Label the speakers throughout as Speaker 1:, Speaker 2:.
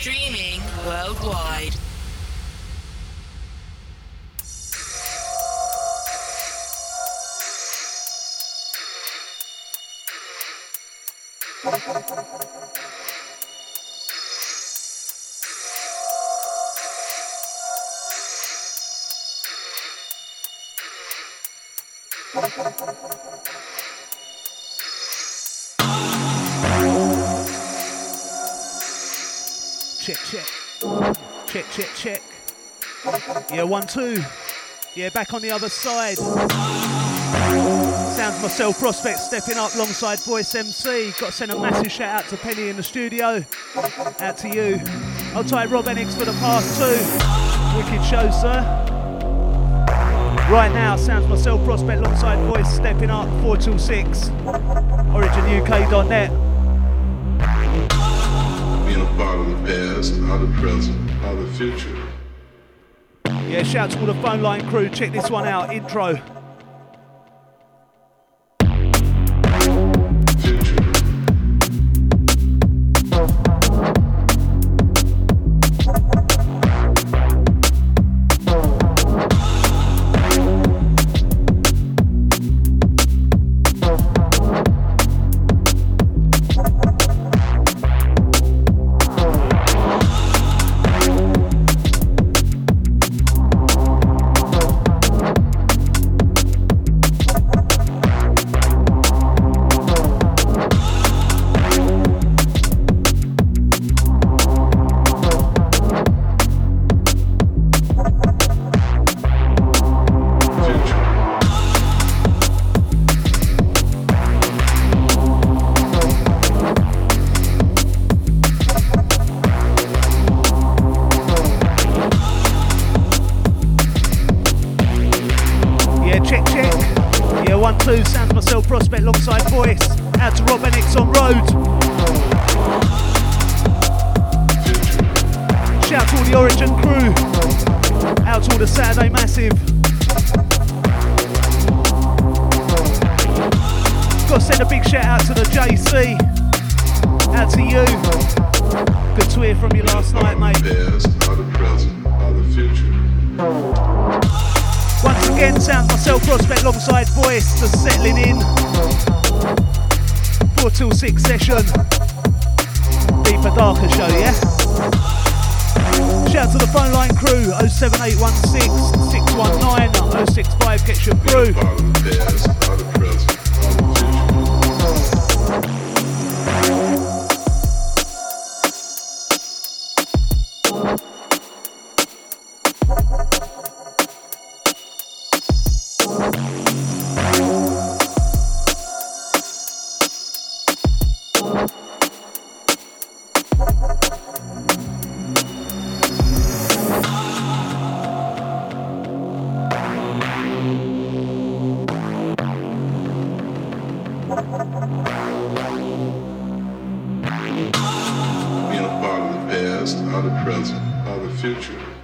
Speaker 1: Streaming worldwide.
Speaker 2: one, two. Yeah, back on the other side. Sounds myself, Prospect stepping up alongside Voice MC. Got to send a massive shout out to Penny in the studio. Out to you. I'll tie Rob Enix for the past two. Wicked show, sir. Right now, sounds myself, Prospect alongside Voice stepping up 426 OriginUK.net.
Speaker 3: Being a part of the past, how the present, how the future
Speaker 2: shout to all the phone line crew. Check this one out. Intro. the
Speaker 3: present, are the future.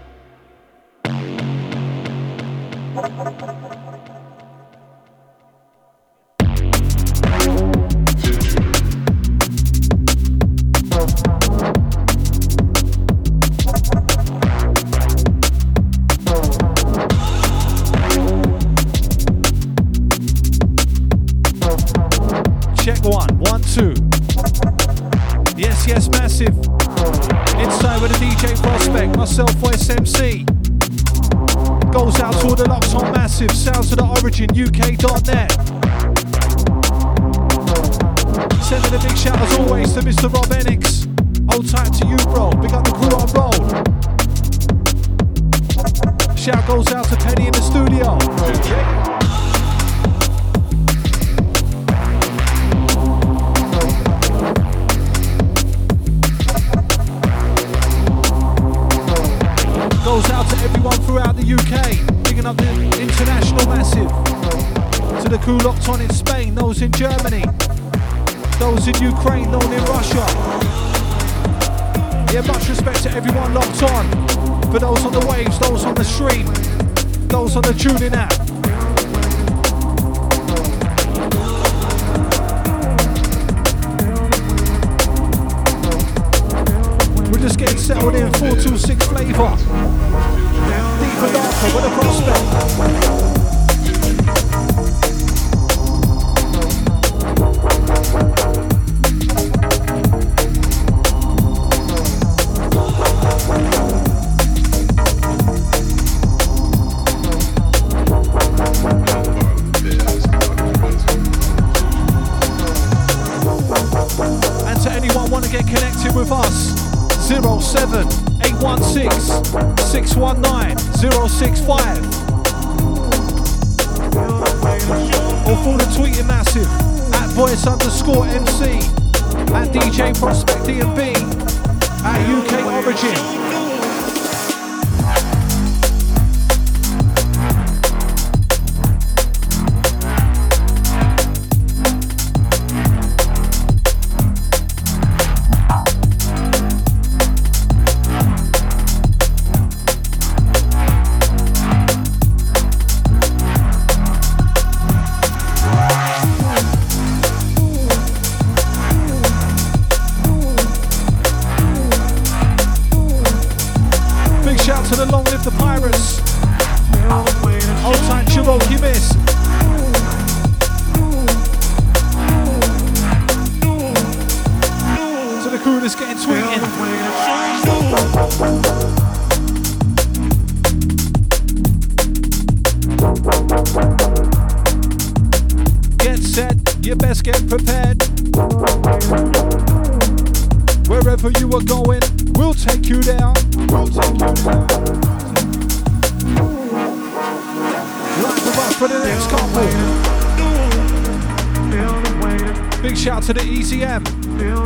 Speaker 4: Big shout to the ECM. Feel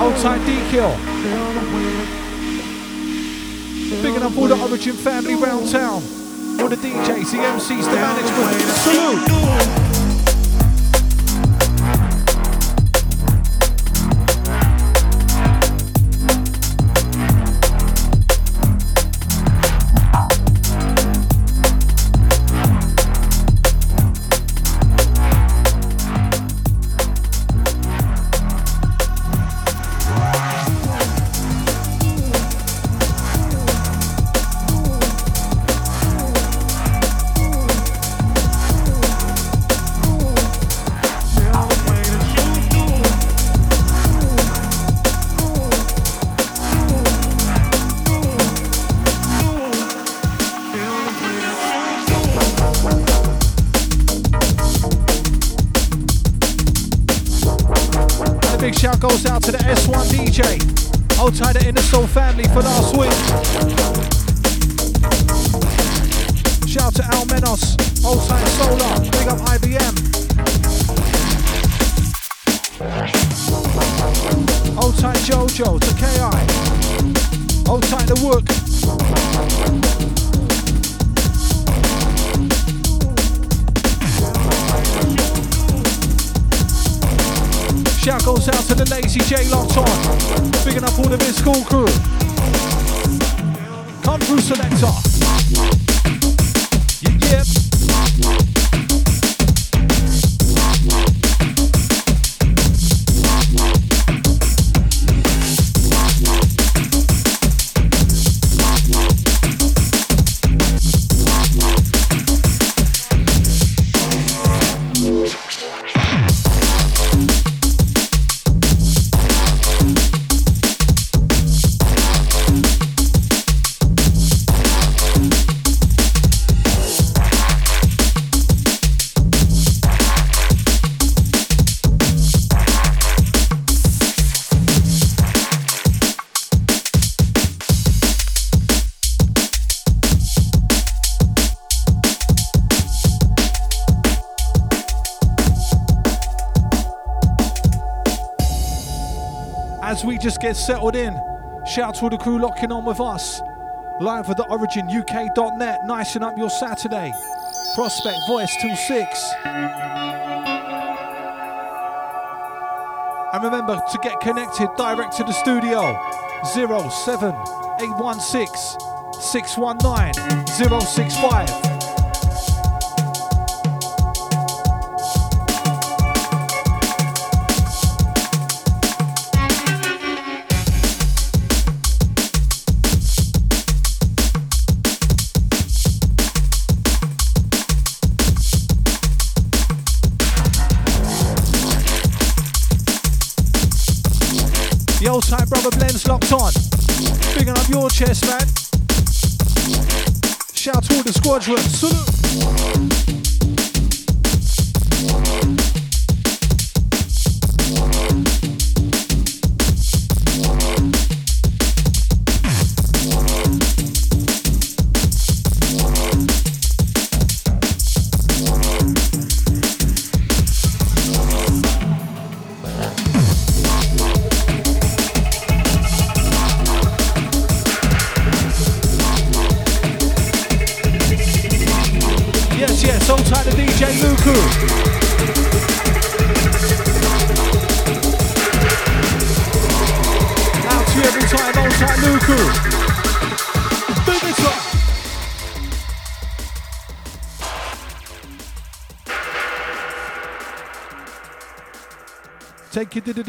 Speaker 4: Old tight D-Kill. Big enough for the Origin family round town. For the DJs, the MCs, the management. Salute!
Speaker 3: Just get settled in. Shout out to all the crew locking on with us. Live at the originuk.net, nicing up your Saturday. Prospect Voice till 6. And remember to get connected direct to the studio 07816 619 065. your chest, man. Shout to all the squadron. Salute.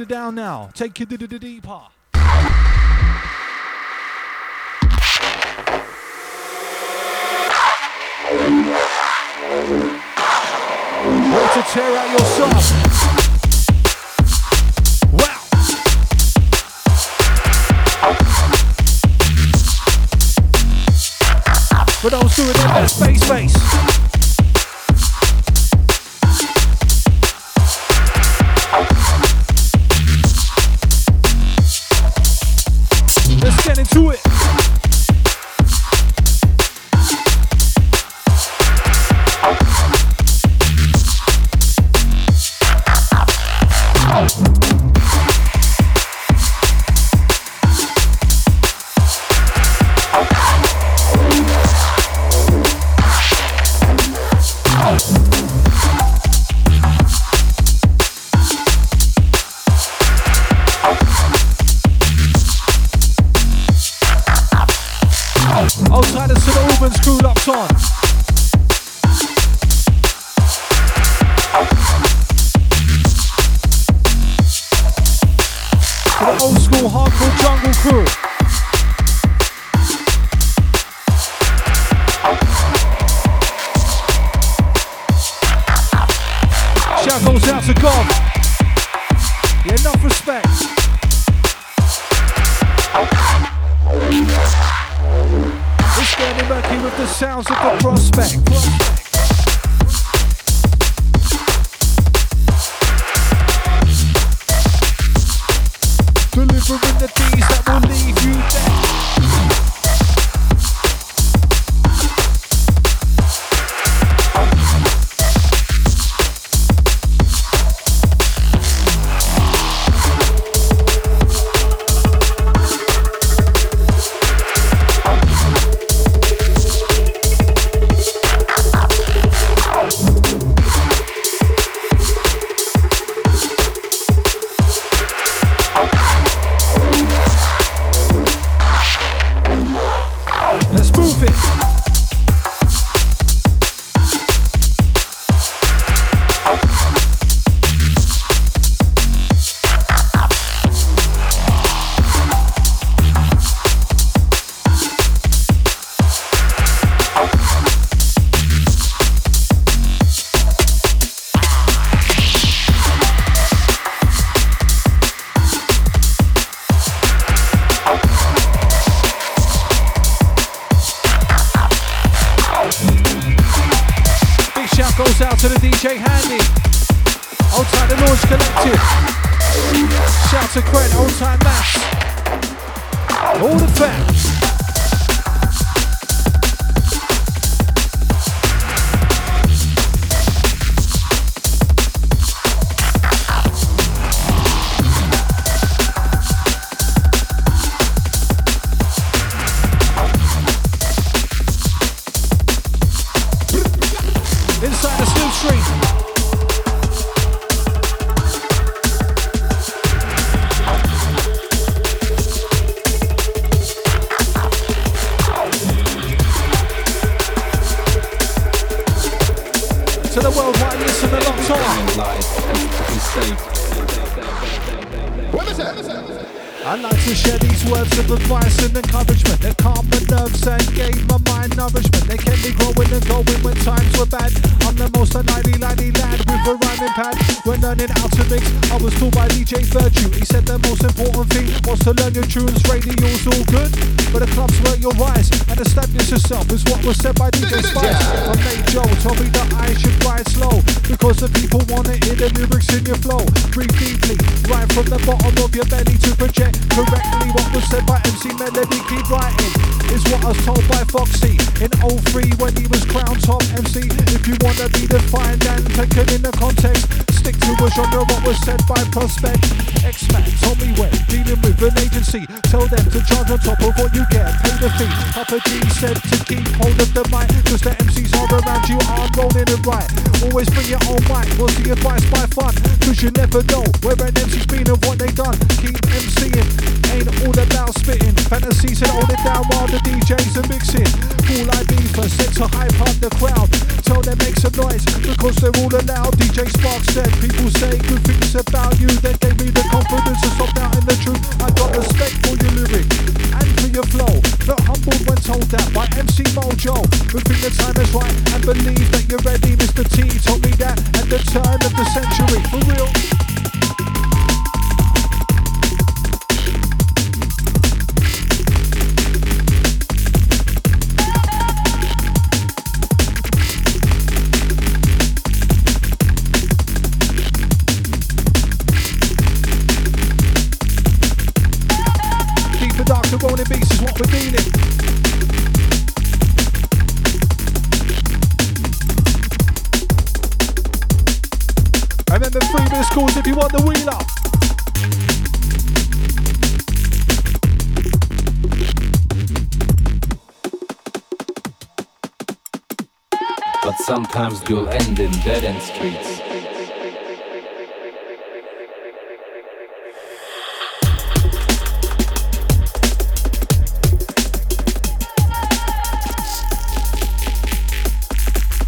Speaker 3: down now. Take you deeper. Want to tear out your soul? socks? Wow. For those doing that, that space face.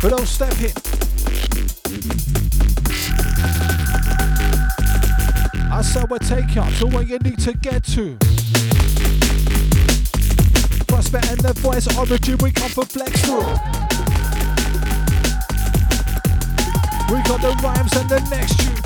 Speaker 3: but I'll step in. I said we're take you to where you need to get to. Prospect and the voice origin, we come for flex through. We got the rhymes and the next tune.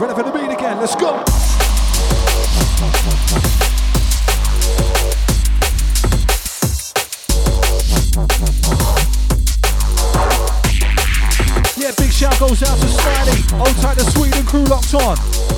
Speaker 3: Ready for the beat again. Let's go. Yeah, big shout goes out to Smiley. Old tight the Sweden crew locked on.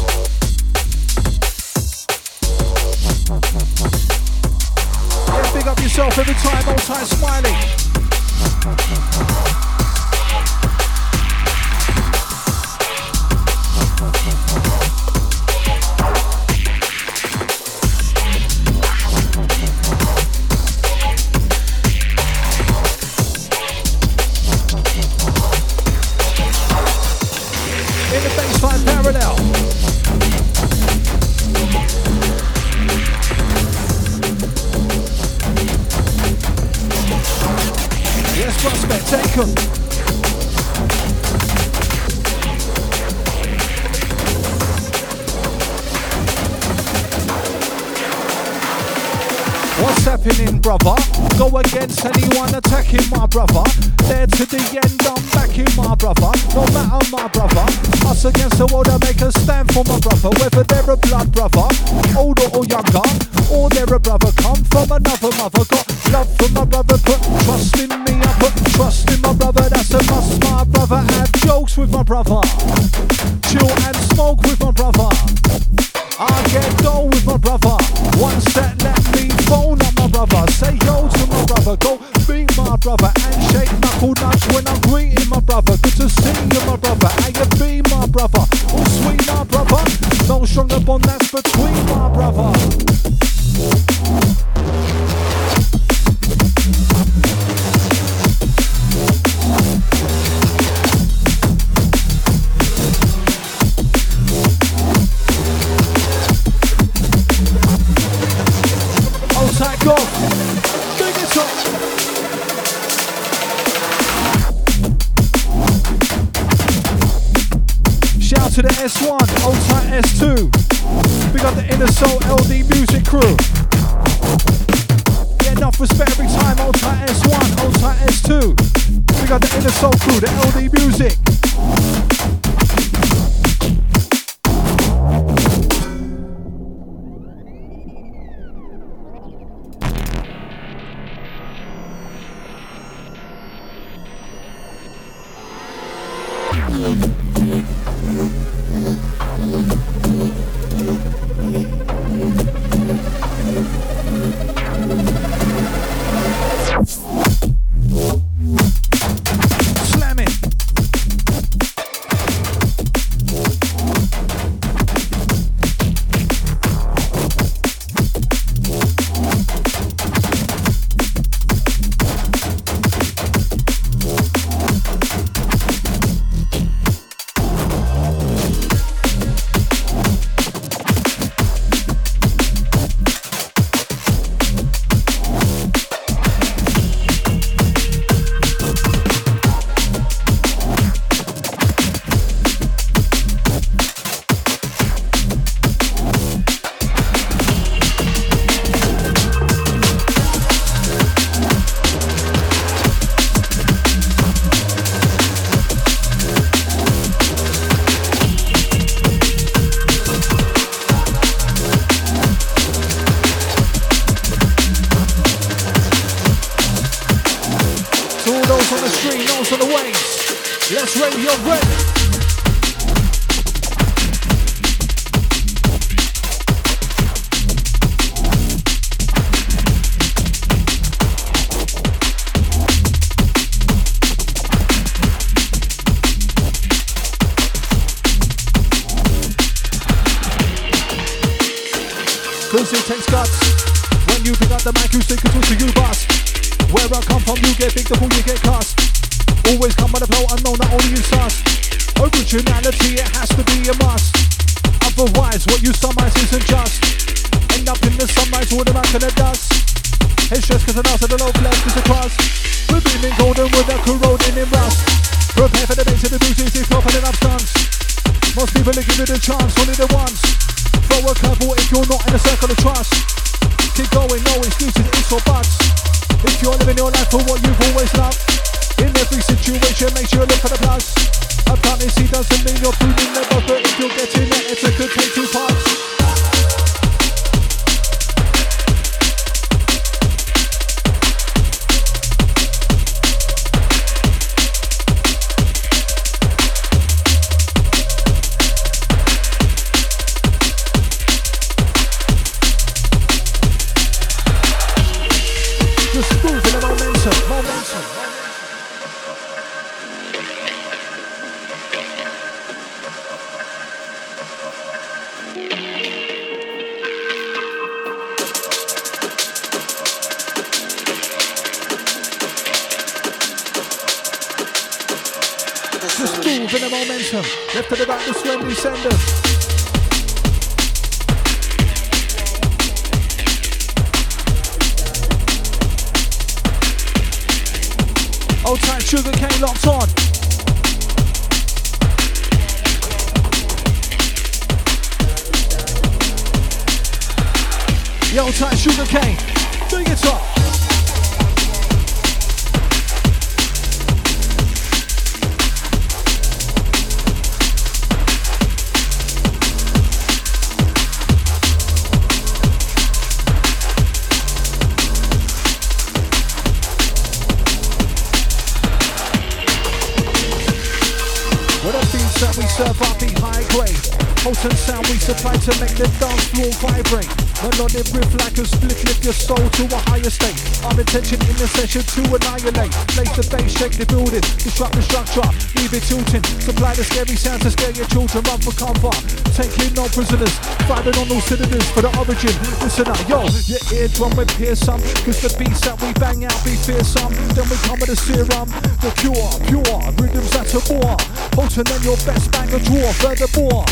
Speaker 3: On all cylinders for the origin. Listen up, yo, your eardrum will pierce some. Cause the beats that we bang out be fearsome. Then we come with the serum, the cure, pure rhythms that's a war. Potent than your best bang banger draw, furthermore.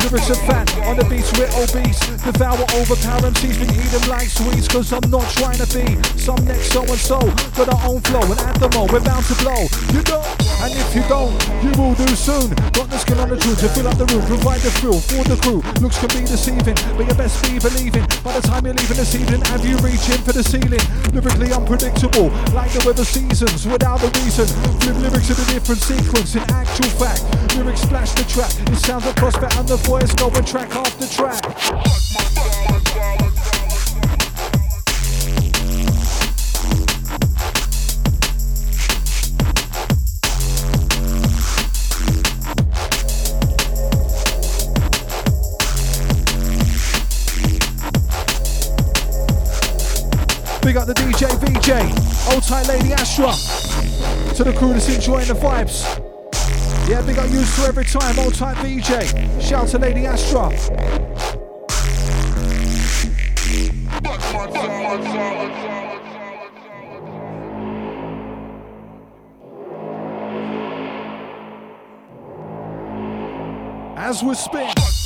Speaker 3: Lyrics are fat, on the beats we're obese. Devour overpower MCs, we eat them like sweets. Cause I'm not trying to be some next so and so. Got our own flow, and at the mo, we're bound to blow. You know, and if you don't, you will do soon. Got the skill on the truth to fill up the room, provide the thrill for the crew. Looks can be deceiving, but you best be believing. By the time you're leaving this evening, have you reaching for the ceiling? Lyrically unpredictable, like the weather seasons, without a reason. Flip lyrics in a different sequence, in actual fact. Lyrics splash the track, it sounds like prospect and the voice going track after track. Big up the DJ VJ, old tight lady Astra. To the crew that's enjoying the vibes. Yeah, big up used to every time, old type VJ. Shout to Lady Astra. As we spin.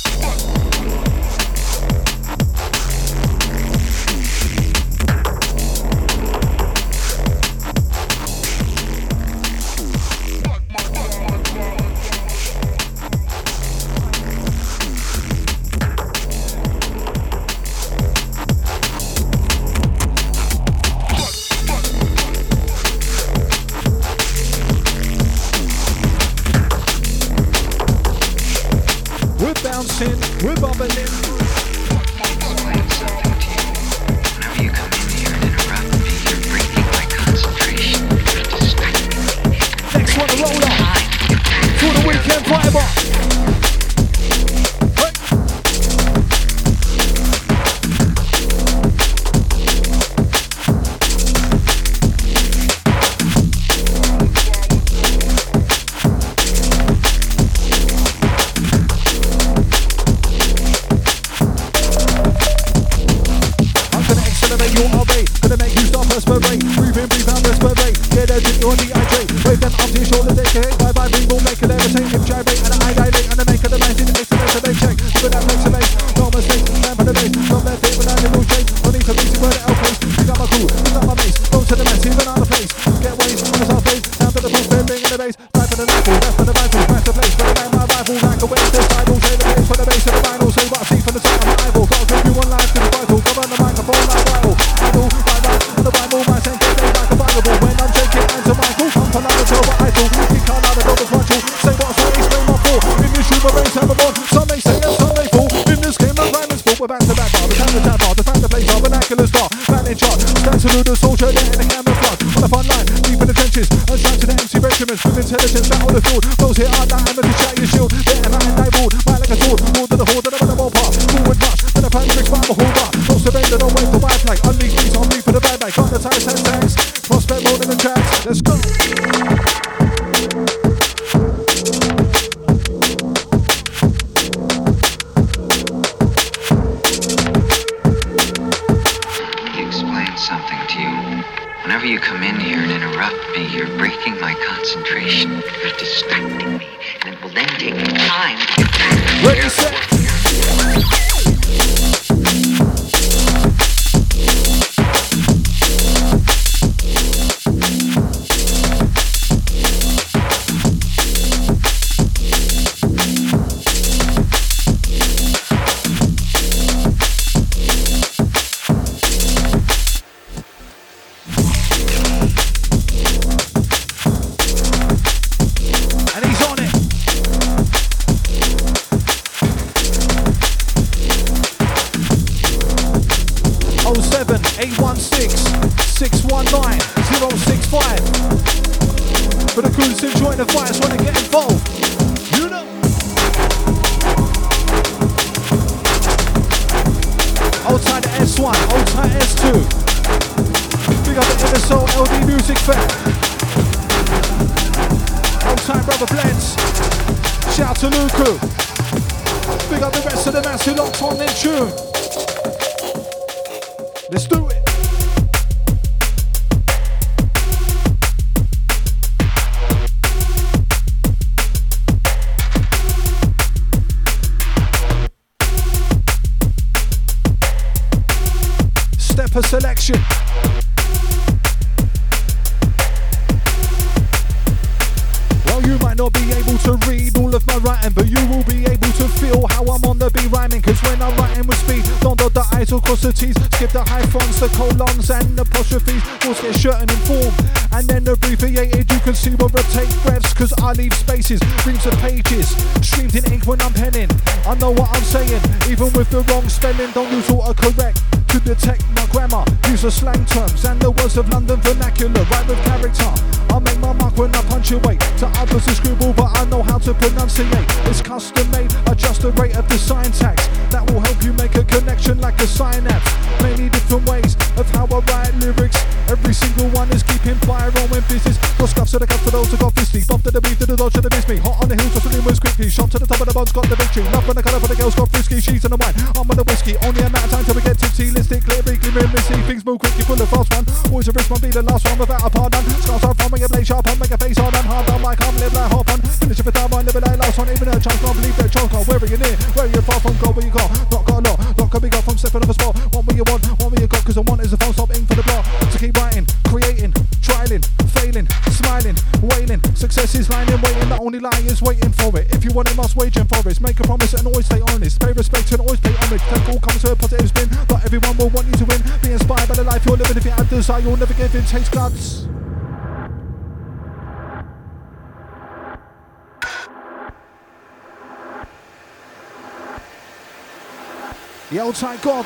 Speaker 3: The outside god.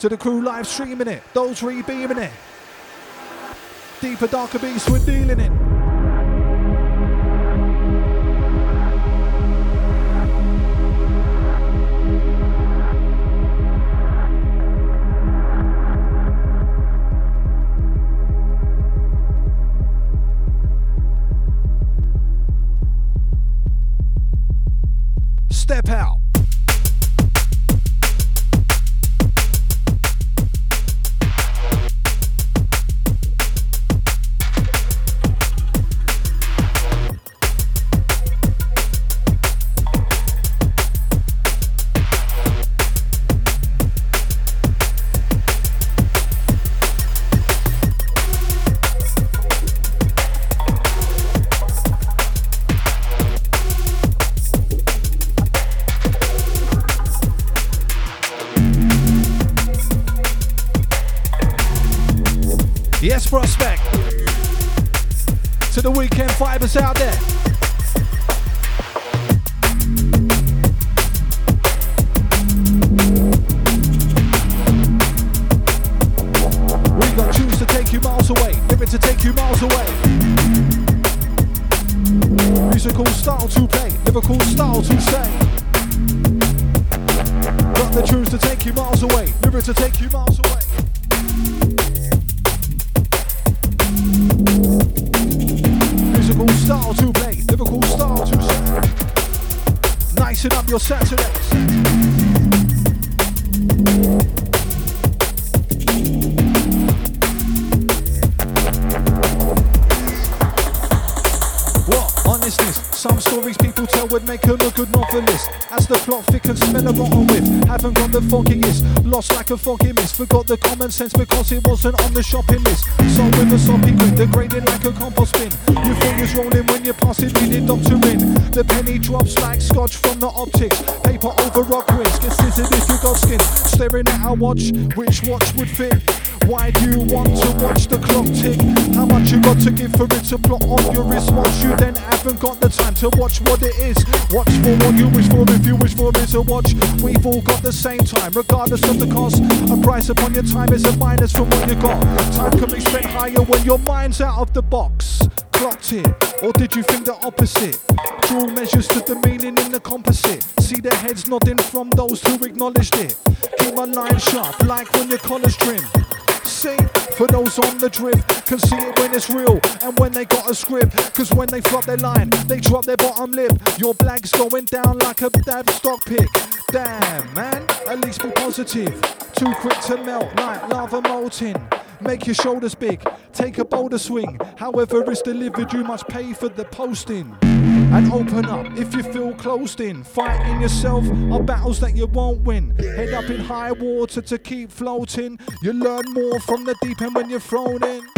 Speaker 3: To the crew live streaming it, those re-beaming it. Deeper, darker beasts we're dealing in. A foggy mist. Forgot the common sense because it wasn't on the shopping list. So with a soppy grin, degrading like a compost bin. Your fingers rolling when you're passing, reading doctor in. The penny drops like scotch from the optics. Paper over rock risk, get scissored if you got skin. Staring at our watch, which watch would fit? Why do you want to watch the clock tick? How much you got to give for it to plot on your wristwatch? You then haven't got the time to watch what it is. Watch for what you wish for if you wish for it to watch. We've all got the same time, regardless of the cost. A price upon your time is a minus from what you got. Time can be spent higher when your mind's out of the box. Clocked it, or did you think the opposite? Dual measures to the meaning in the composite. See the heads nodding from those who acknowledged it. Keep my line sharp, like when your collar's trim. See, for those on the drift, can see it when it's real and when they got a script. Cause when they flop their line, they drop their bottom lip. Your blank's going down like a dab stock pick. Damn, man, at least be positive. Too quick to melt like lava molten. Make your shoulders big, take a bolder swing. However it's delivered, you must pay for the posting. And open up if you feel closed in. Fighting yourself are battles that you won't win. Head up in high water to keep floating. You learn more from the deep end when you're thrown in.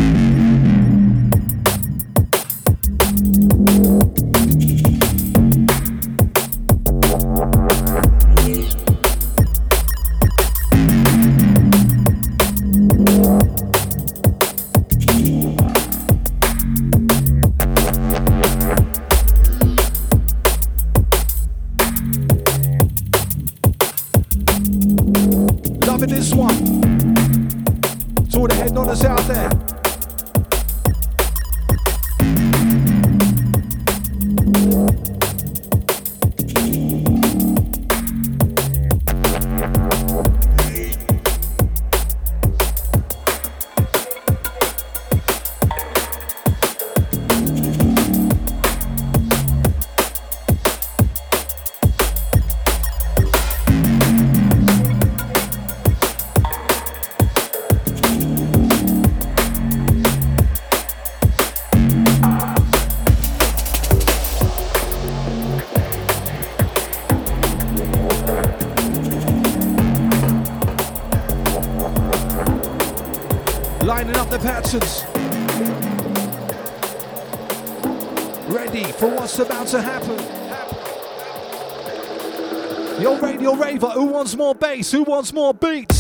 Speaker 3: Who wants more beats?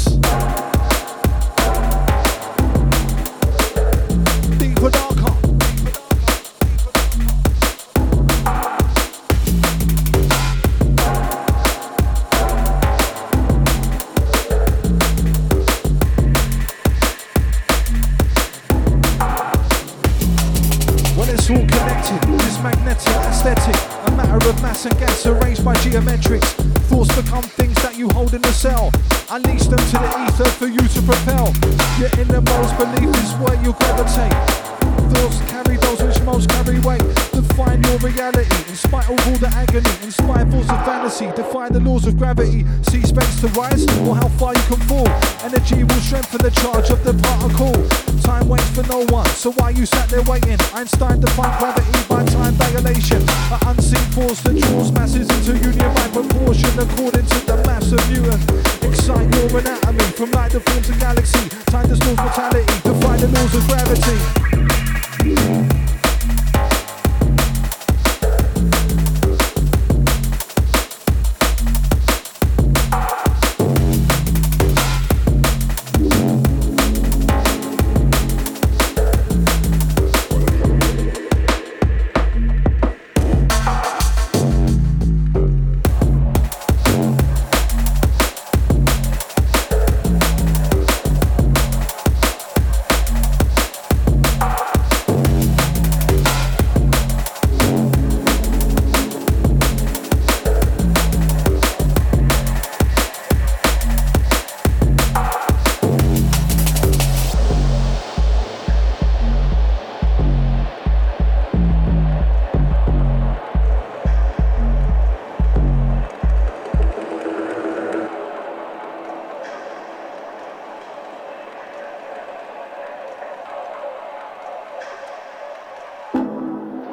Speaker 3: So why you sat there waiting? Einstein defined gravity by time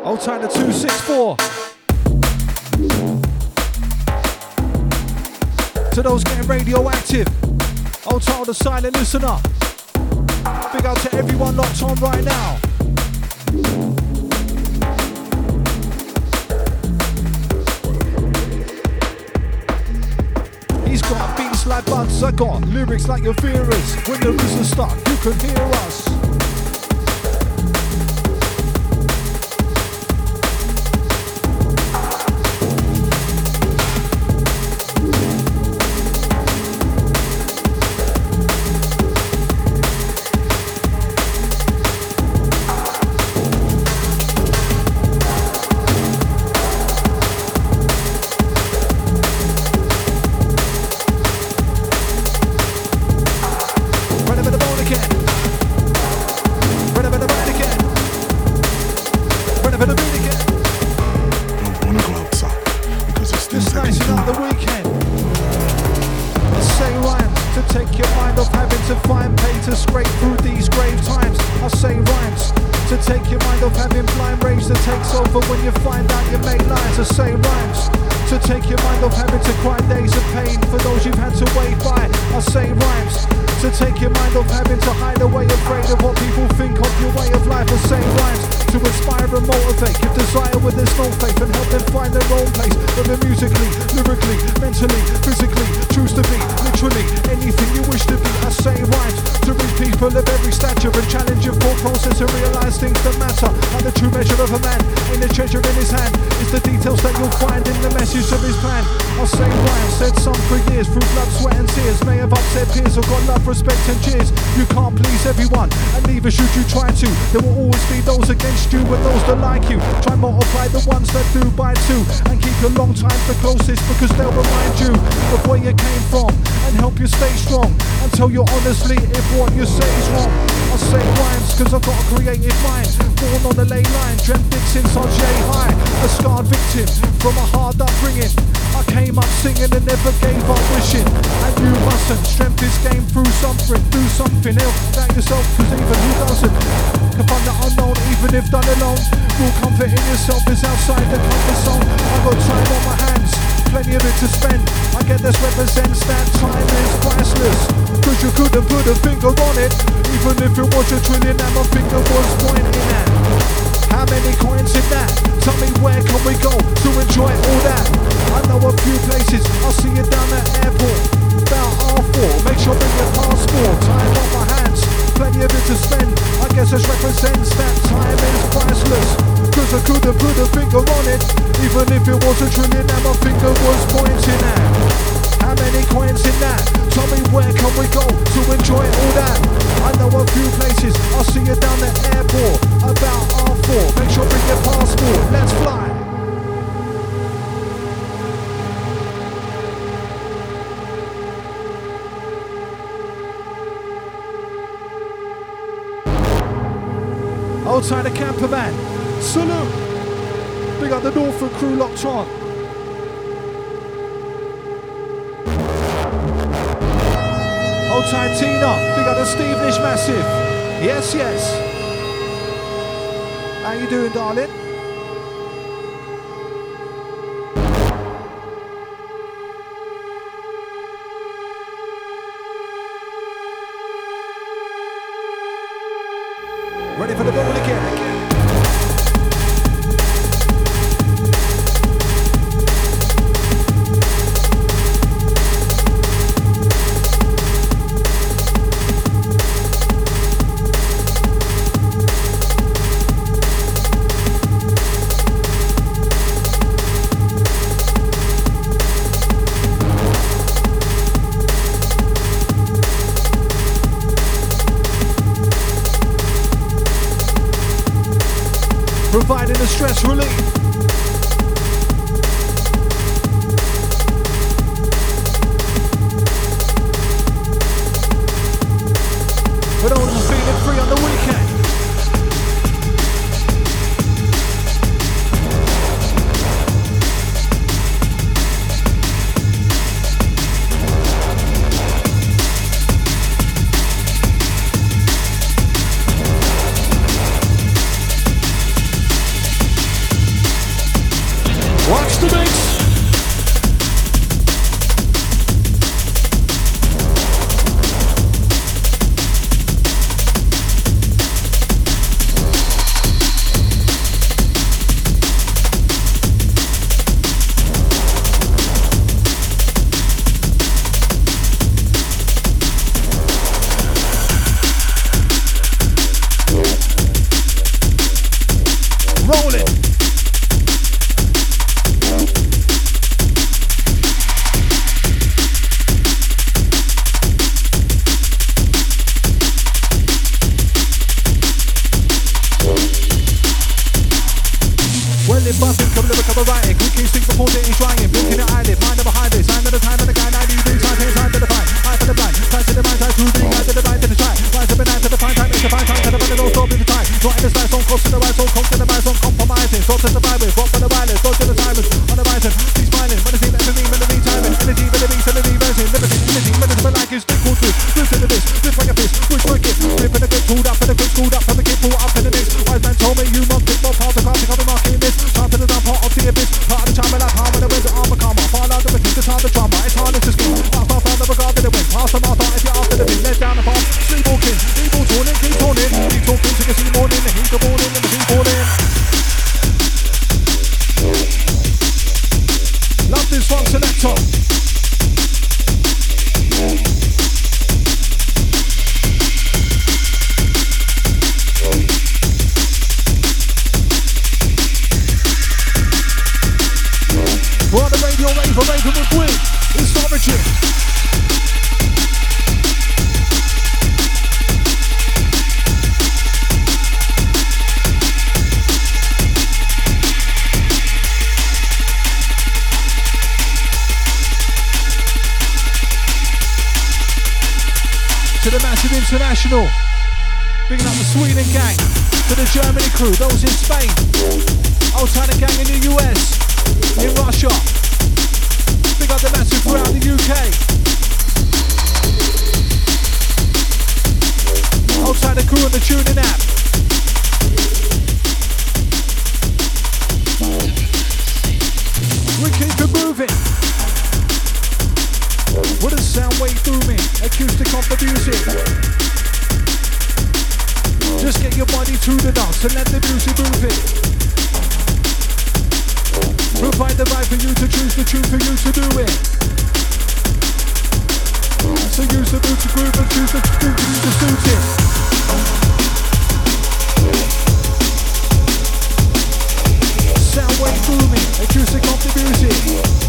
Speaker 3: Old time the 264. To those getting radioactive, old time the silent listener. Big out to everyone locked on right now. He's got beats like buds, I got lyrics like your fears. When the music stuck, you can hear us. outside the camper van. Salute! Big up the Norfolk crew locked on. Outside Tina, big up the Stevenage Massive. Yes, yes. How you doing, darling? We're on the radio ready for Raven with Quinn. It's not Richard. to the massive international. Bringing up the Sweden gang, to the Germany crew, those in Spain, Altana gang in the US, in Russia. The the UK. Outside the crew the tuning app. We keep it moving. A sound wave acoustic music. Just get your body the dance and let the music move it. Provide the right for you to choose the tune for you to do it. So use the boots to groove and choose the tune for you to suit it. Sound wave booming, acoustic of the music.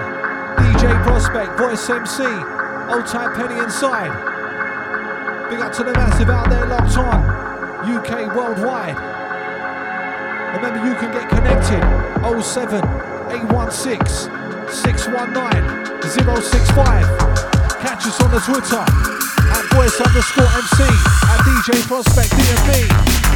Speaker 3: DJ Prospect, Voice MC, Old Type Penny inside. Big up to the massive out there locked on. UK worldwide. Remember you can get connected 07 816 619 065. Catch us on the Twitter at voice underscore MC at DJ Prospect DMV.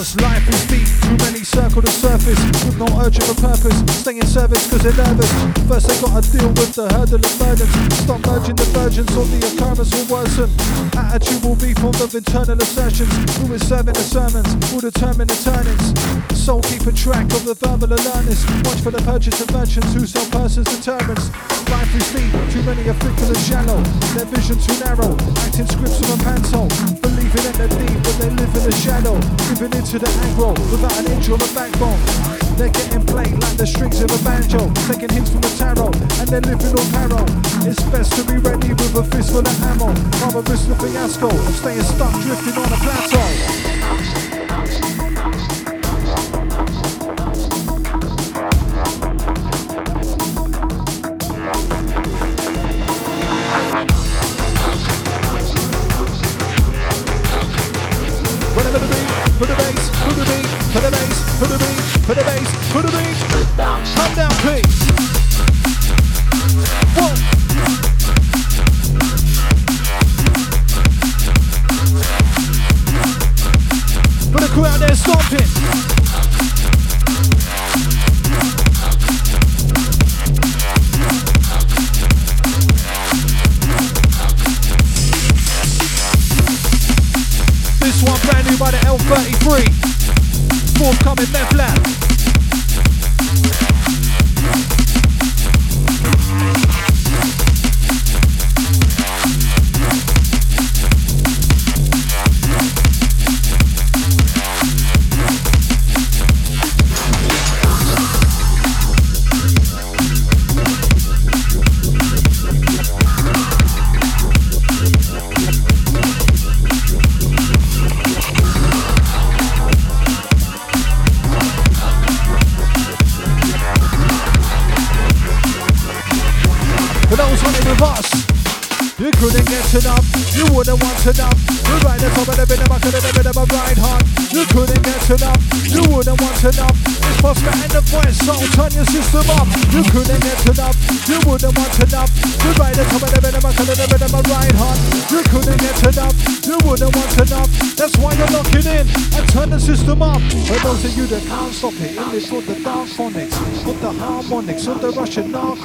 Speaker 3: Life is deep, too many circle the surface With no urgent or purpose, staying in service cause they're nervous. First they gotta deal with the hurdle of burdens. Stop merging the virgins or the occurrence will worsen. Attitude will be formed of internal assertions. Who is serving the sermons will determine the turnings. Soul keeping track of the verbal alertness. Watch for the purchase of merchants who sell persons determines. Life is deep, too many are fickle and shallow. Their vision too narrow, acting scripts from a pencil. Believing in the deep, but they live in the shadow. Giving into the aggro without an inch or a backbone. They're getting played like the strings of a banjo, taking hints from the tarot, and they're living on peril. It's best to be ready with a fistful of ammo. Rather risk the fiasco of staying stuck drifting on a plateau.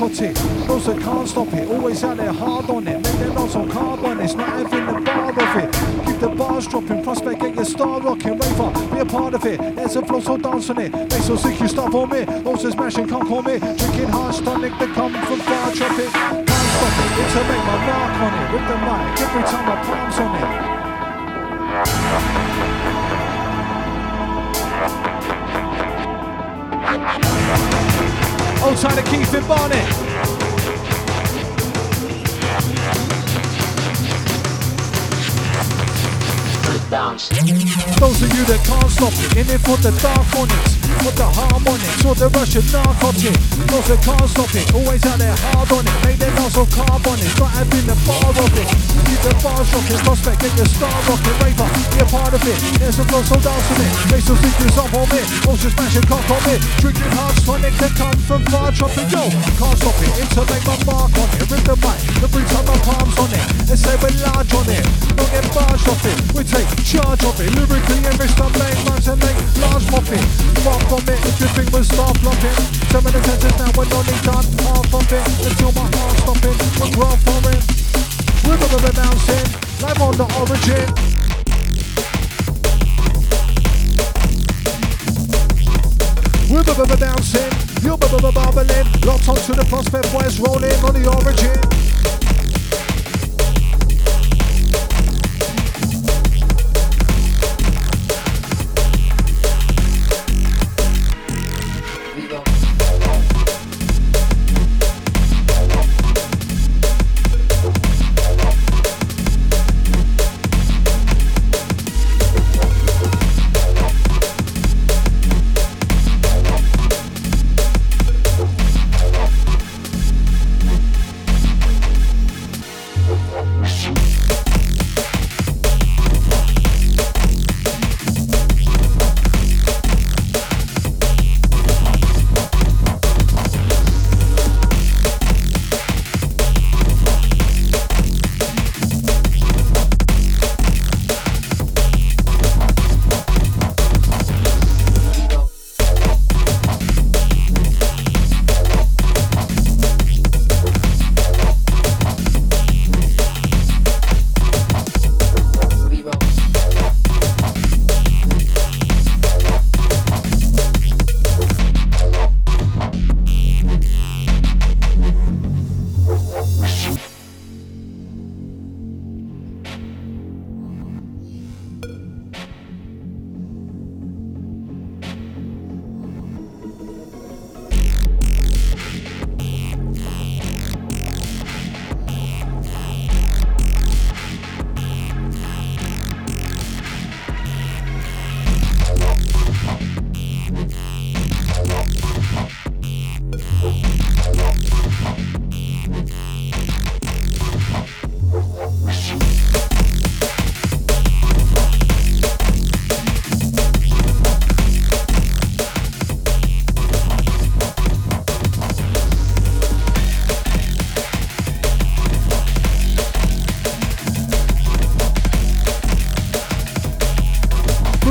Speaker 3: Russian narcotic. Those that can't stop it, always out there hard on it. Make their them on carbon, it's not having the bar of it. Keep the bars dropping, prospect, get your star rocking, raver, be a part of it. There's a flow, so dance on it. They so sick you stop on me. Those Also smashing, can't call me. Drinking hard tonic that come from far tropic. Can't stop it, it's a make my mark on it. With the mic, every time I palms on it. Oh, Old time to keep it Barnett. Those of you that can't stop it, in it for the dark phonics, for the harmonics, or the Russian narcotic. Those that can't stop it, always out there hard on it, make their lots of carbonics, not having the bar of it. Keep the bar rocking, prospect, get your star rocking, raver, be a part of it. There's a flow, so dancing it, make some secrets up on me, also smashing cock on me, drinking hard tonic that come from far dropping, yo, can't stop it, it's make my mark on it, rip the mic, the boots on my palms on it, and say we're large on it, don't get barged off it, we take charge of it. Lyrically every stop lane runs and make large. Far from it, think we'll start flopping. Of the senses now we're only done half of it. Until my heart stopping, we're growing for it. We're gonna be bouncing, live on the origin. We're b bouncing, you're b b bubbling, locked onto the prospect boys rolling on the origin.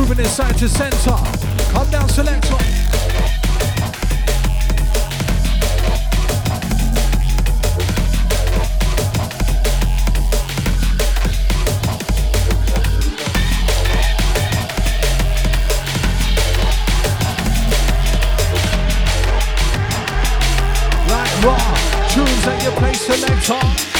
Speaker 3: Moving inside to center. Come down, selector. Like raw tunes at your place, selector.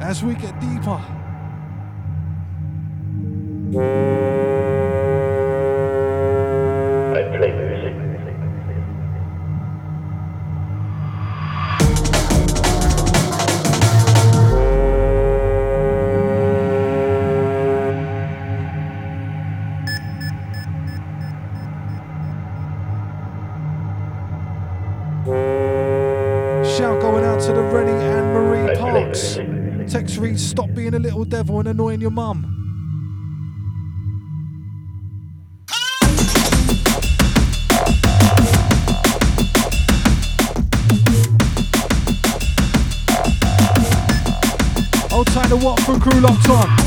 Speaker 3: as we get deeper. being a little devil and annoying your mum. Old time the from crew locked on.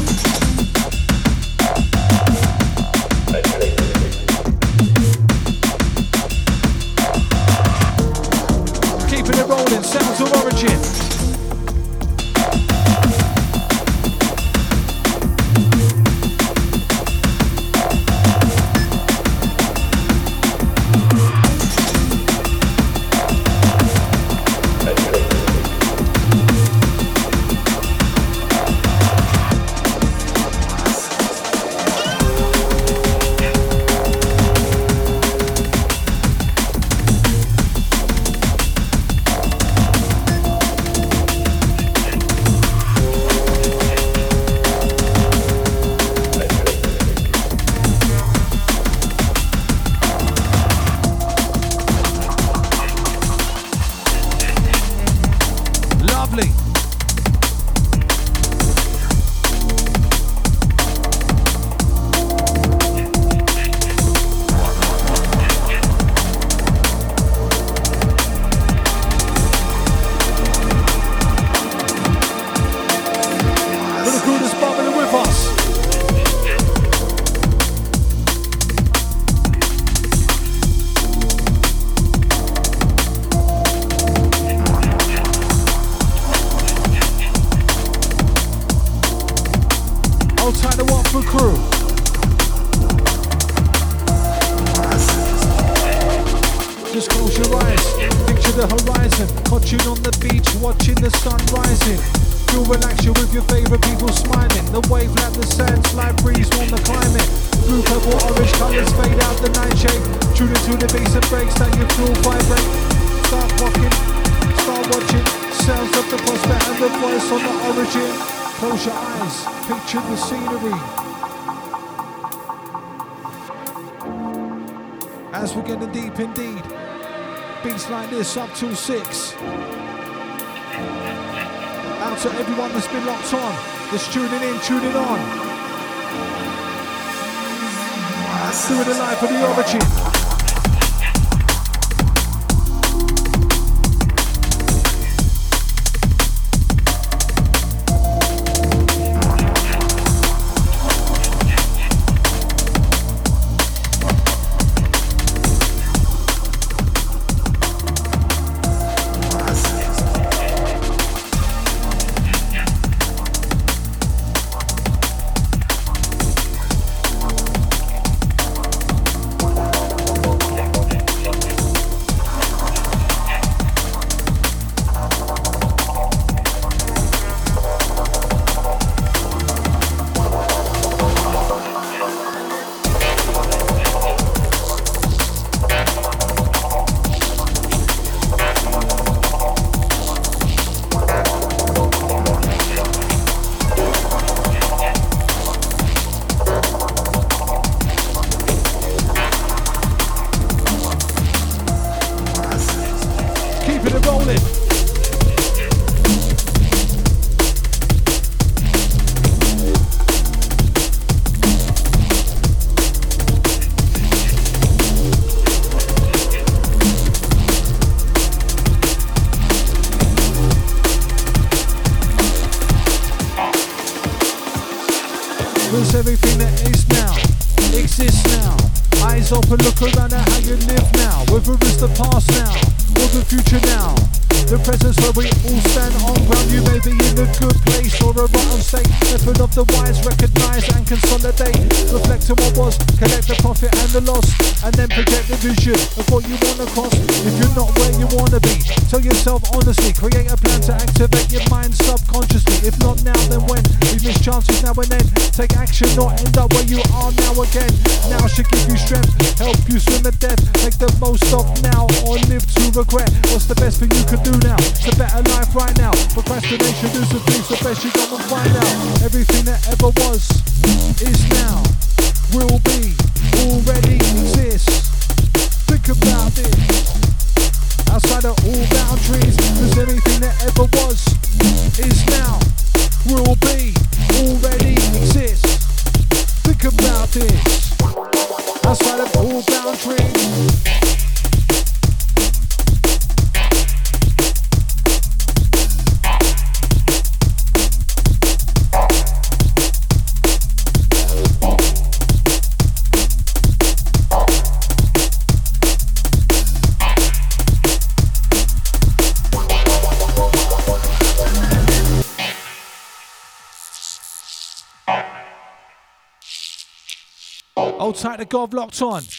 Speaker 3: 826. Out to everyone that's been locked on, that's tuning in, tuning on. Doing it live for the origin. Tight Gov locked on.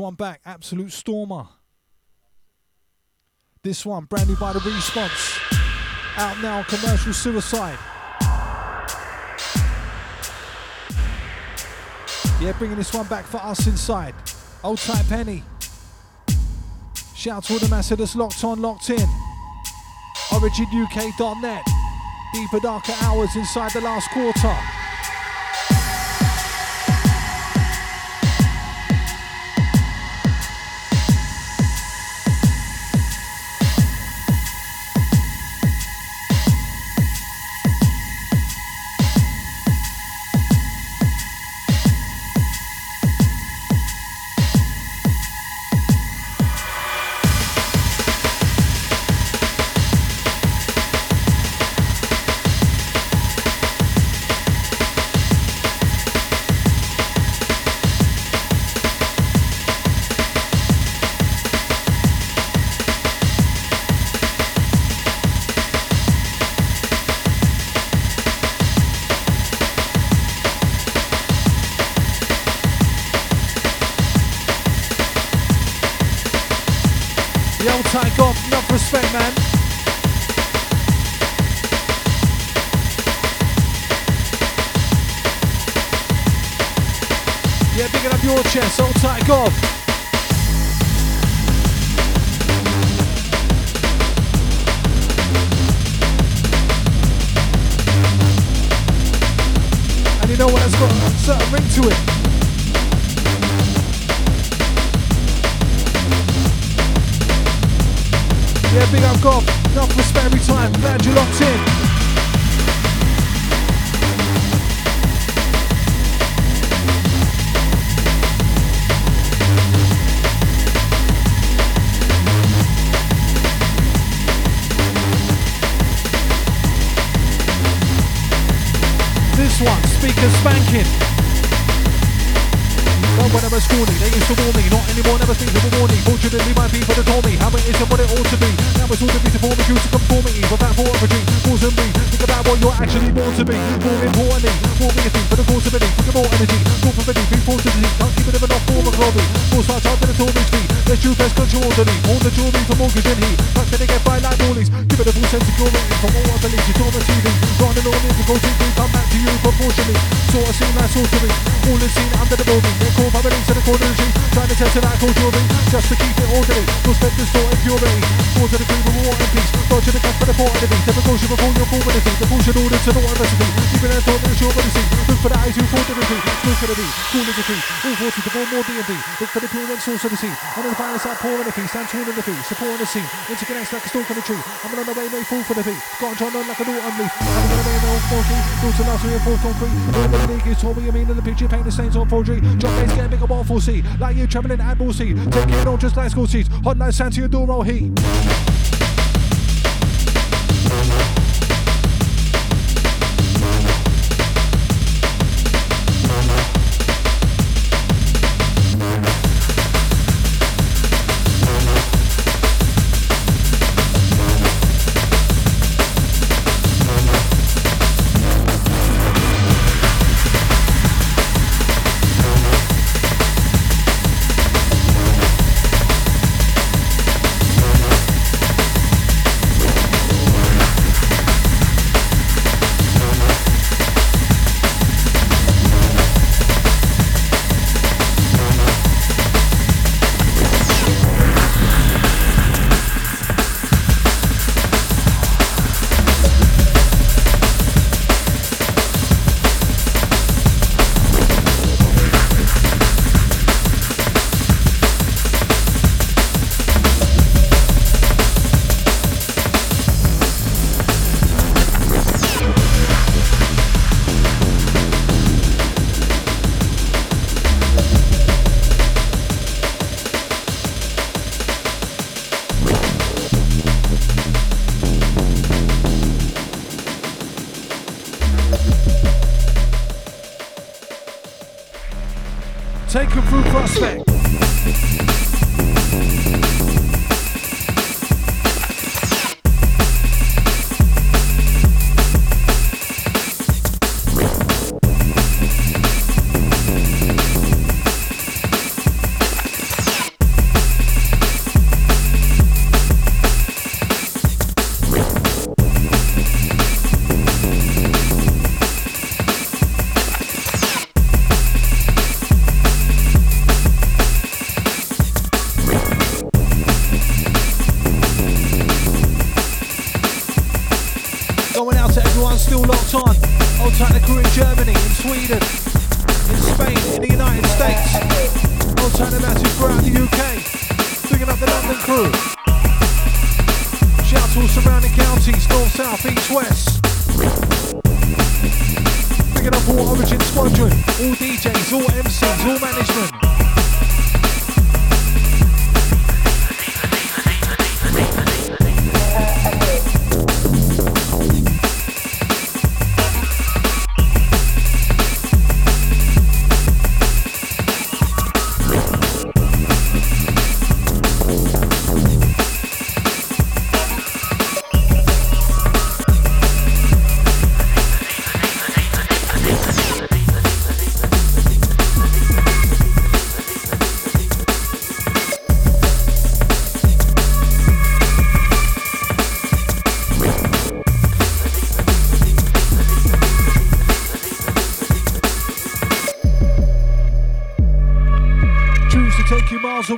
Speaker 3: one back, Absolute Stormer. This one, brand new by the response. Out now, commercial suicide. Yeah, bringing this one back for us inside. Old tight penny. Shout to all the masses. that's locked on, locked in. OriginUK.net. Deeper, darker hours inside the last quarter. That was all the reason for the crew to come were actually more to be. More importantly, more meaning for the cause of any. Think more energy, more forbidden, be forced to disease. Can't keep it ever not form a glory. Force starts out to the torment fee. Let's do best control the lead. All the jewelry for mortgage and he. Back then again by like Give it a full sense of your from all other leagues. You saw the Running all in to go TV. Come back to you proportionally. Sort of scene like sorcery. All is seen under the building. They call by release in the corner of the. Trying to test an alcohol jewelry. Just to keep it orderly. You'll spend impurity. Force to the cream of war and peace. Dodging the cat for the poor enemy. Never caution before your formality. The bullshit golden to the diversity. You've been out on the shore, but it's Look for the eyes, you fall to the sea. Look for the D, cool as a tree. All 40 to more D&D. Look for the pure and source of the sea. I'm on the fire side, pouring the feast. I'm in the feast. Supporting the sea. Interconnects like a stalk on a tree. I'm on the way, no fall for the feet. Got on on like an autumn leaf. I'm on the way, no fall tree. Built to last, and fourth concrete. All the league is all you mean in the picture. Paint the stains on forgery. Drop base, get a bigger ball for C. Like you traveling at ball seed. Take it all just like school seats. Hot like Santa, to your door, roll heat.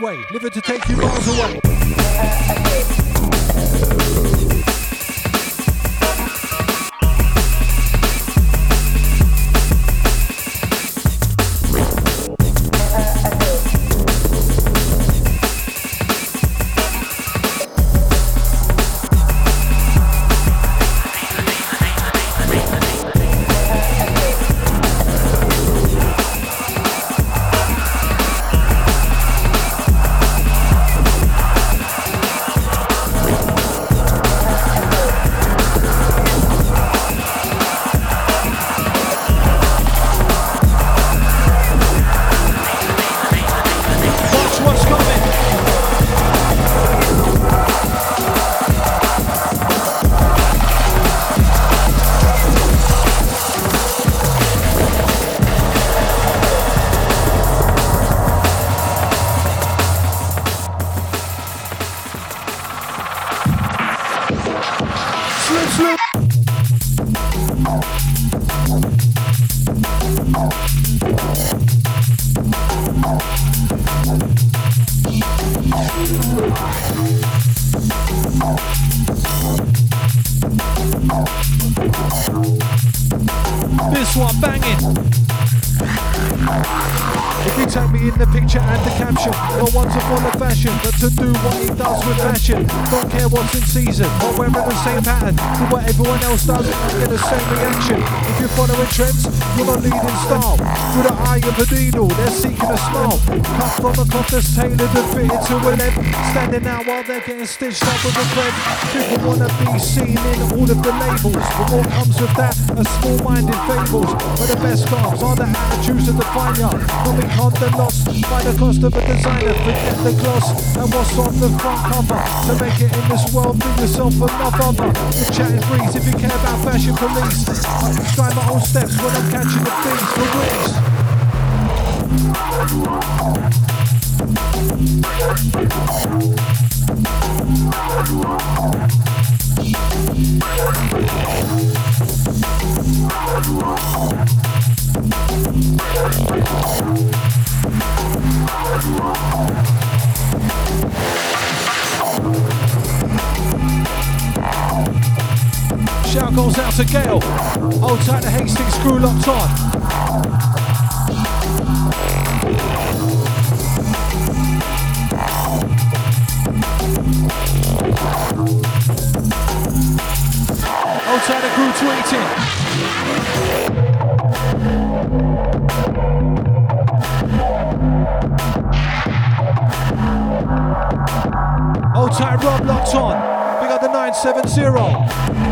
Speaker 3: Away. Live else does and get the trends, you're not leading style. Through the eye of a needle, they're seeking a smile. Cut from a cloth that's tailored and fitted to a length. Standing out while they're getting stitched up with a thread. People wanna be seen in all of the labels. But what comes with that are small-minded fables. But the best stars are the attitudes define ya. Not be caught the loss by the cost of a designer. Forget the gloss and what's on the front cover. To make it in this world Bring yourself another other. The chat is breeze if you care about fashion police. Try my own steps when I'm catching the things for weeks. Shout goes out to Gail. Hold tight the Hastings screw locked on. Tight the crew tweeting. Hold tight Rob locked on We got the 970.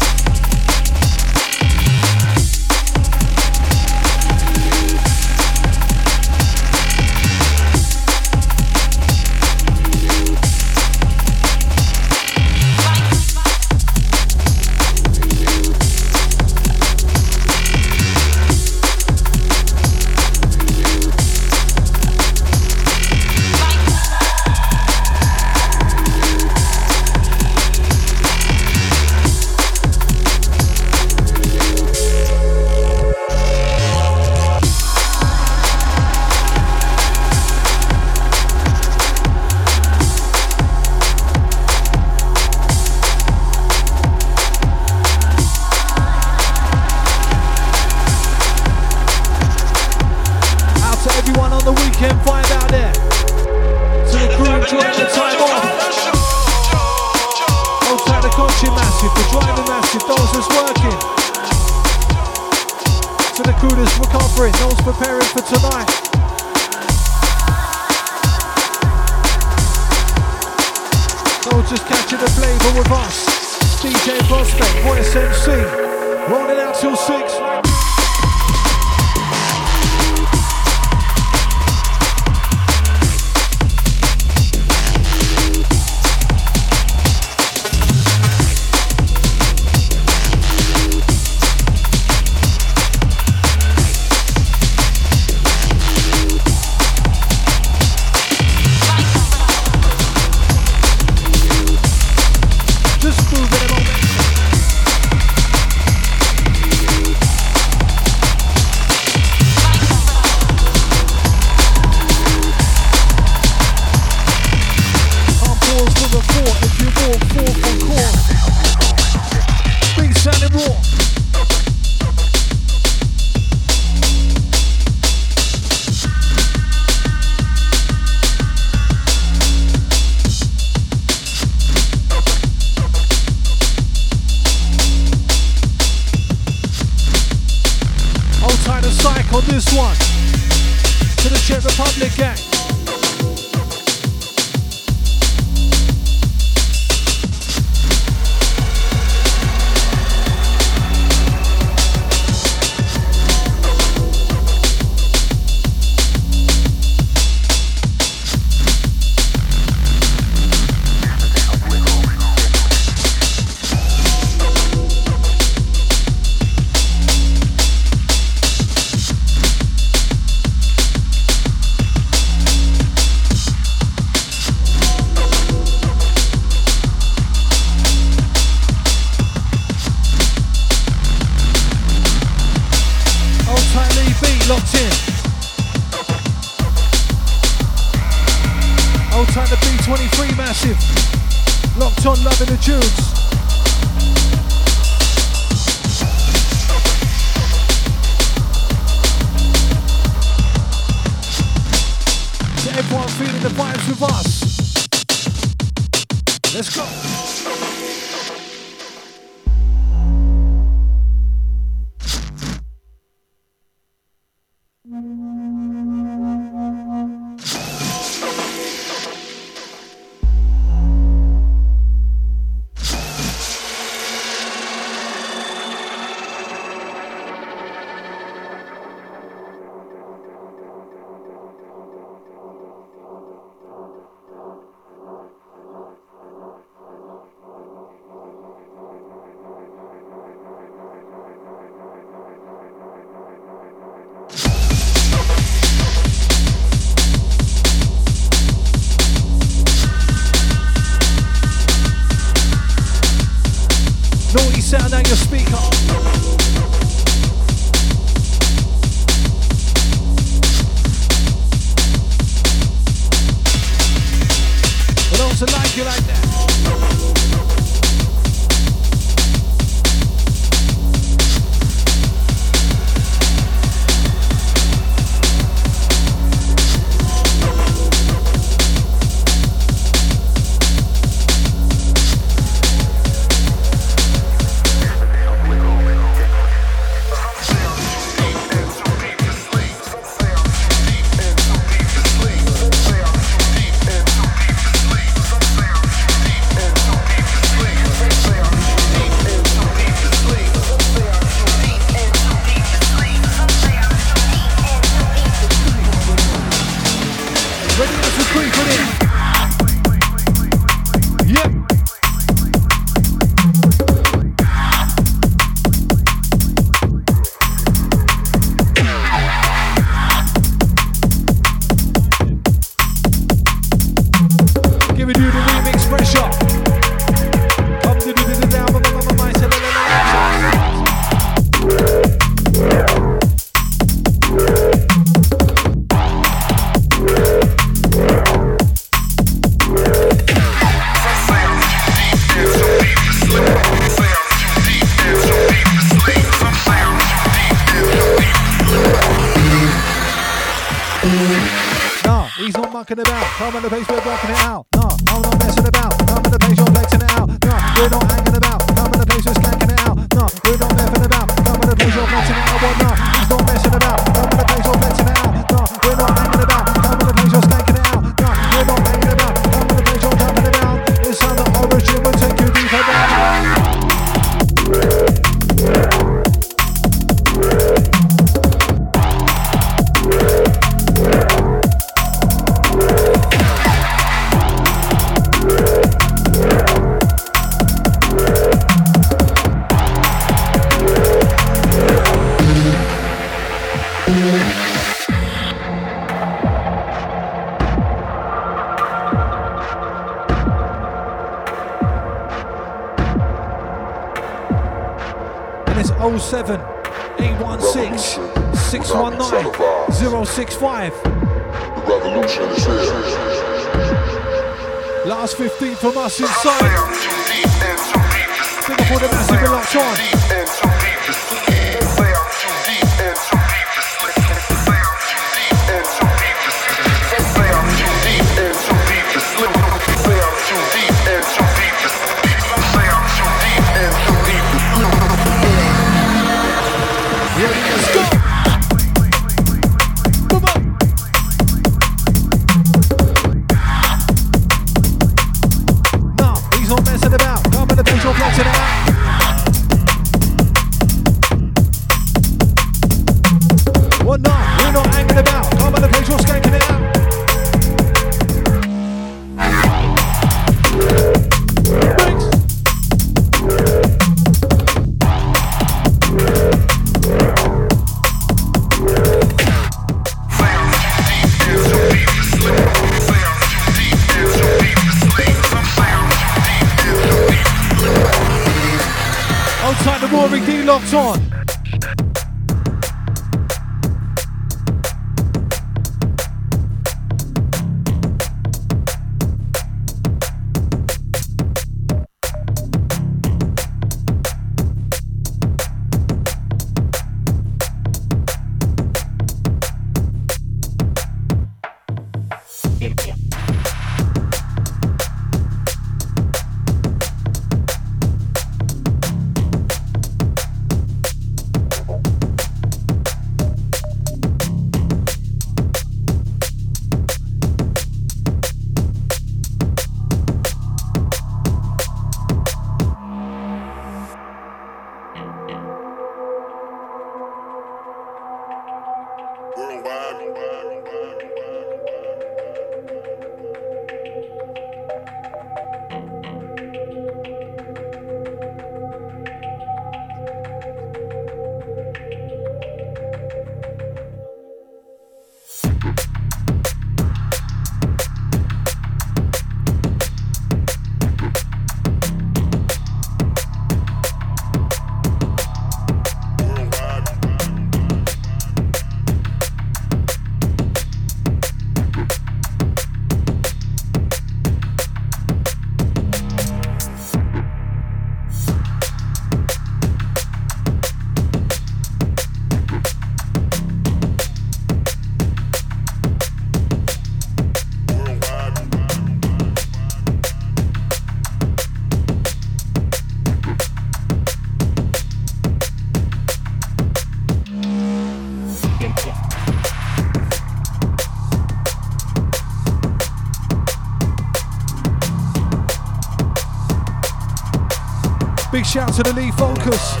Speaker 3: Shout to the Lee Focus.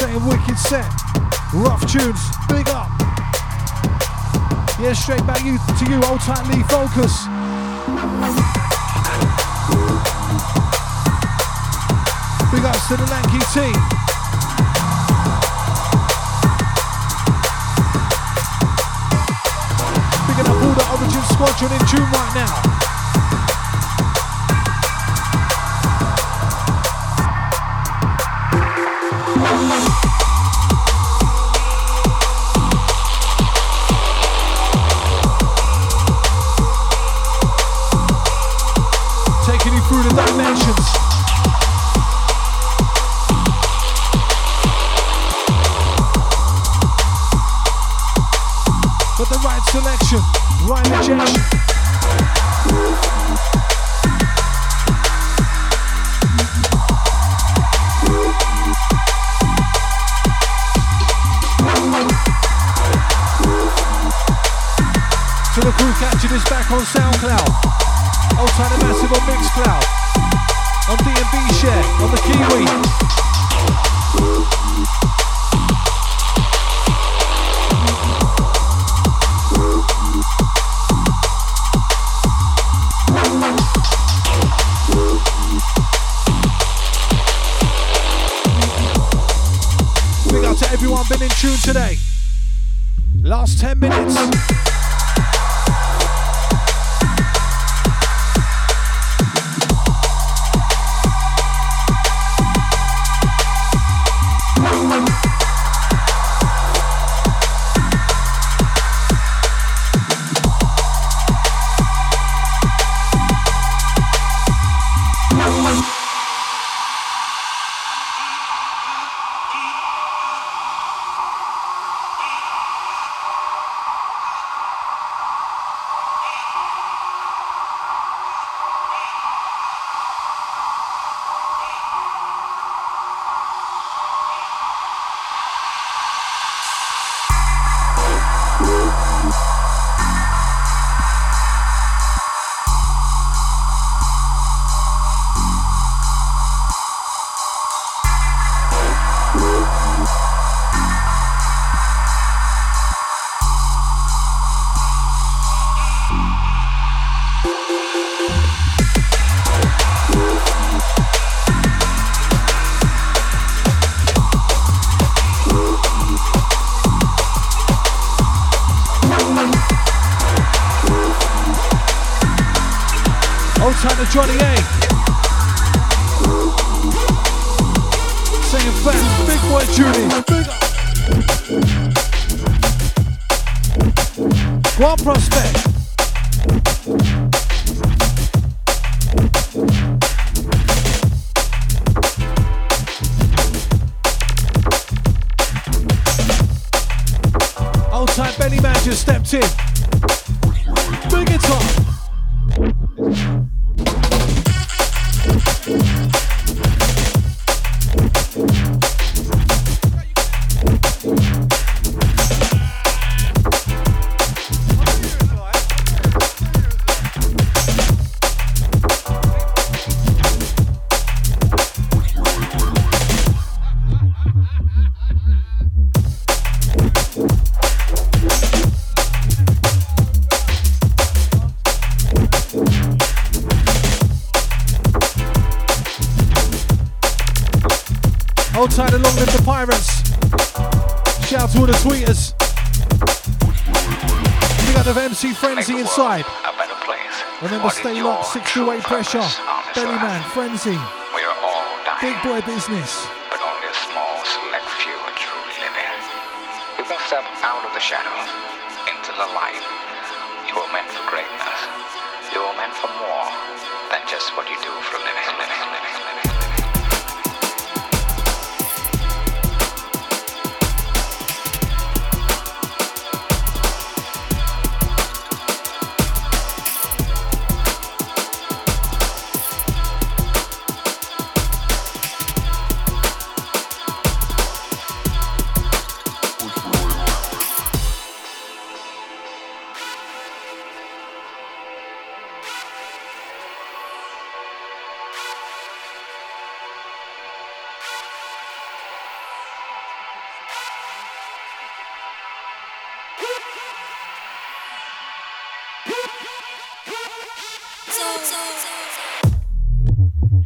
Speaker 3: Saying wicked set. Rough tunes. Big up. Yeah, straight back you to you, old tight Lee Focus. Big ups to the Lanky team. Big up all T. Origin Squadron in tune right now. 628 pressure. Bellyman, Frenzy. We are all dying. Big boy business. But only a small select few are truly living. We must step out of the shadows into the light. You were meant for greatness. You were meant for more than just what you do for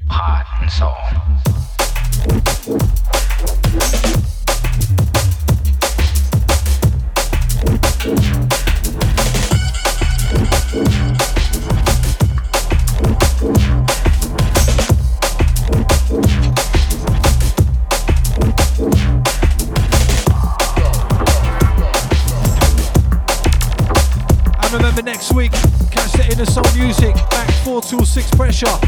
Speaker 5: Heart and soul.
Speaker 3: Tool 6 Pressure. Shout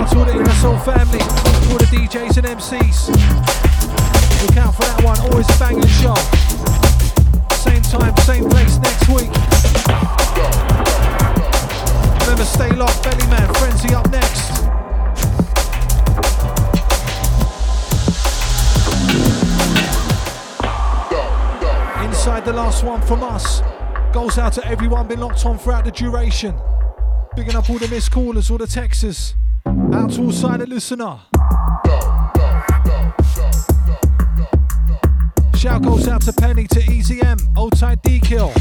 Speaker 3: out to all the Inner family, all the DJs and MCs. Look out for that one, always a banging shot. Same time, same place next week. Remember, stay locked, Belly Man, Frenzy up next. Inside the last one from us. Goes out to everyone been locked on throughout the duration. Bigging up all the missed callers, all the texters. Out to all silent listener. Shout goes out to Penny, to EZM, Old Tight D Kill.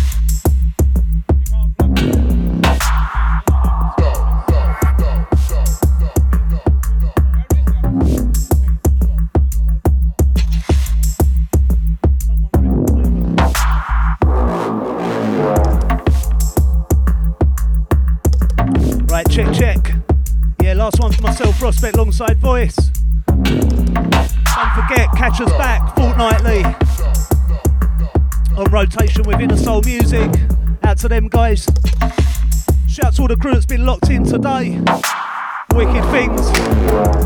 Speaker 2: Prospect, alongside Voice. Don't forget, catch us back fortnightly on rotation with Inner Soul Music. Out to them guys. Shout to all the crew that's been locked in today. Wicked things.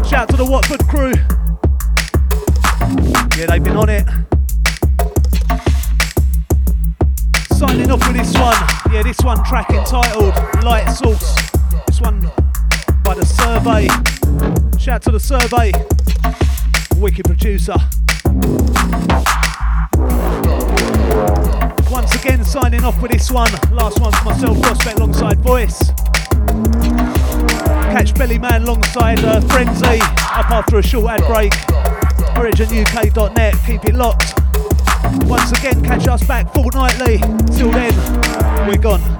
Speaker 2: Shout to the Watford crew. Yeah, they've been on it. Signing off with this one. Yeah, this one track entitled Light Source. This one by the Survey. Shout to the Survey. Wicked producer. Once again, signing off with this one. Last one for myself, Prospect, alongside Voice. Catch Belly Man alongside uh, Frenzy up after a short ad break. OriginUK.net, keep it locked. Once again, catch us back fortnightly. Till then, we're gone.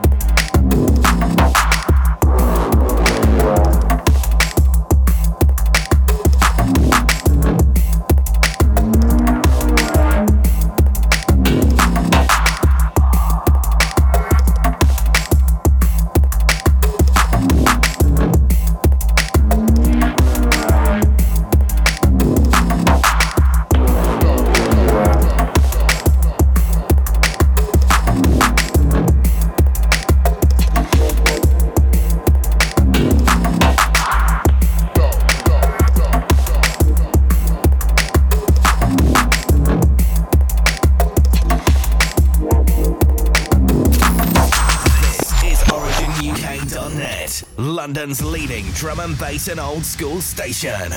Speaker 6: Drum and bass and old school station.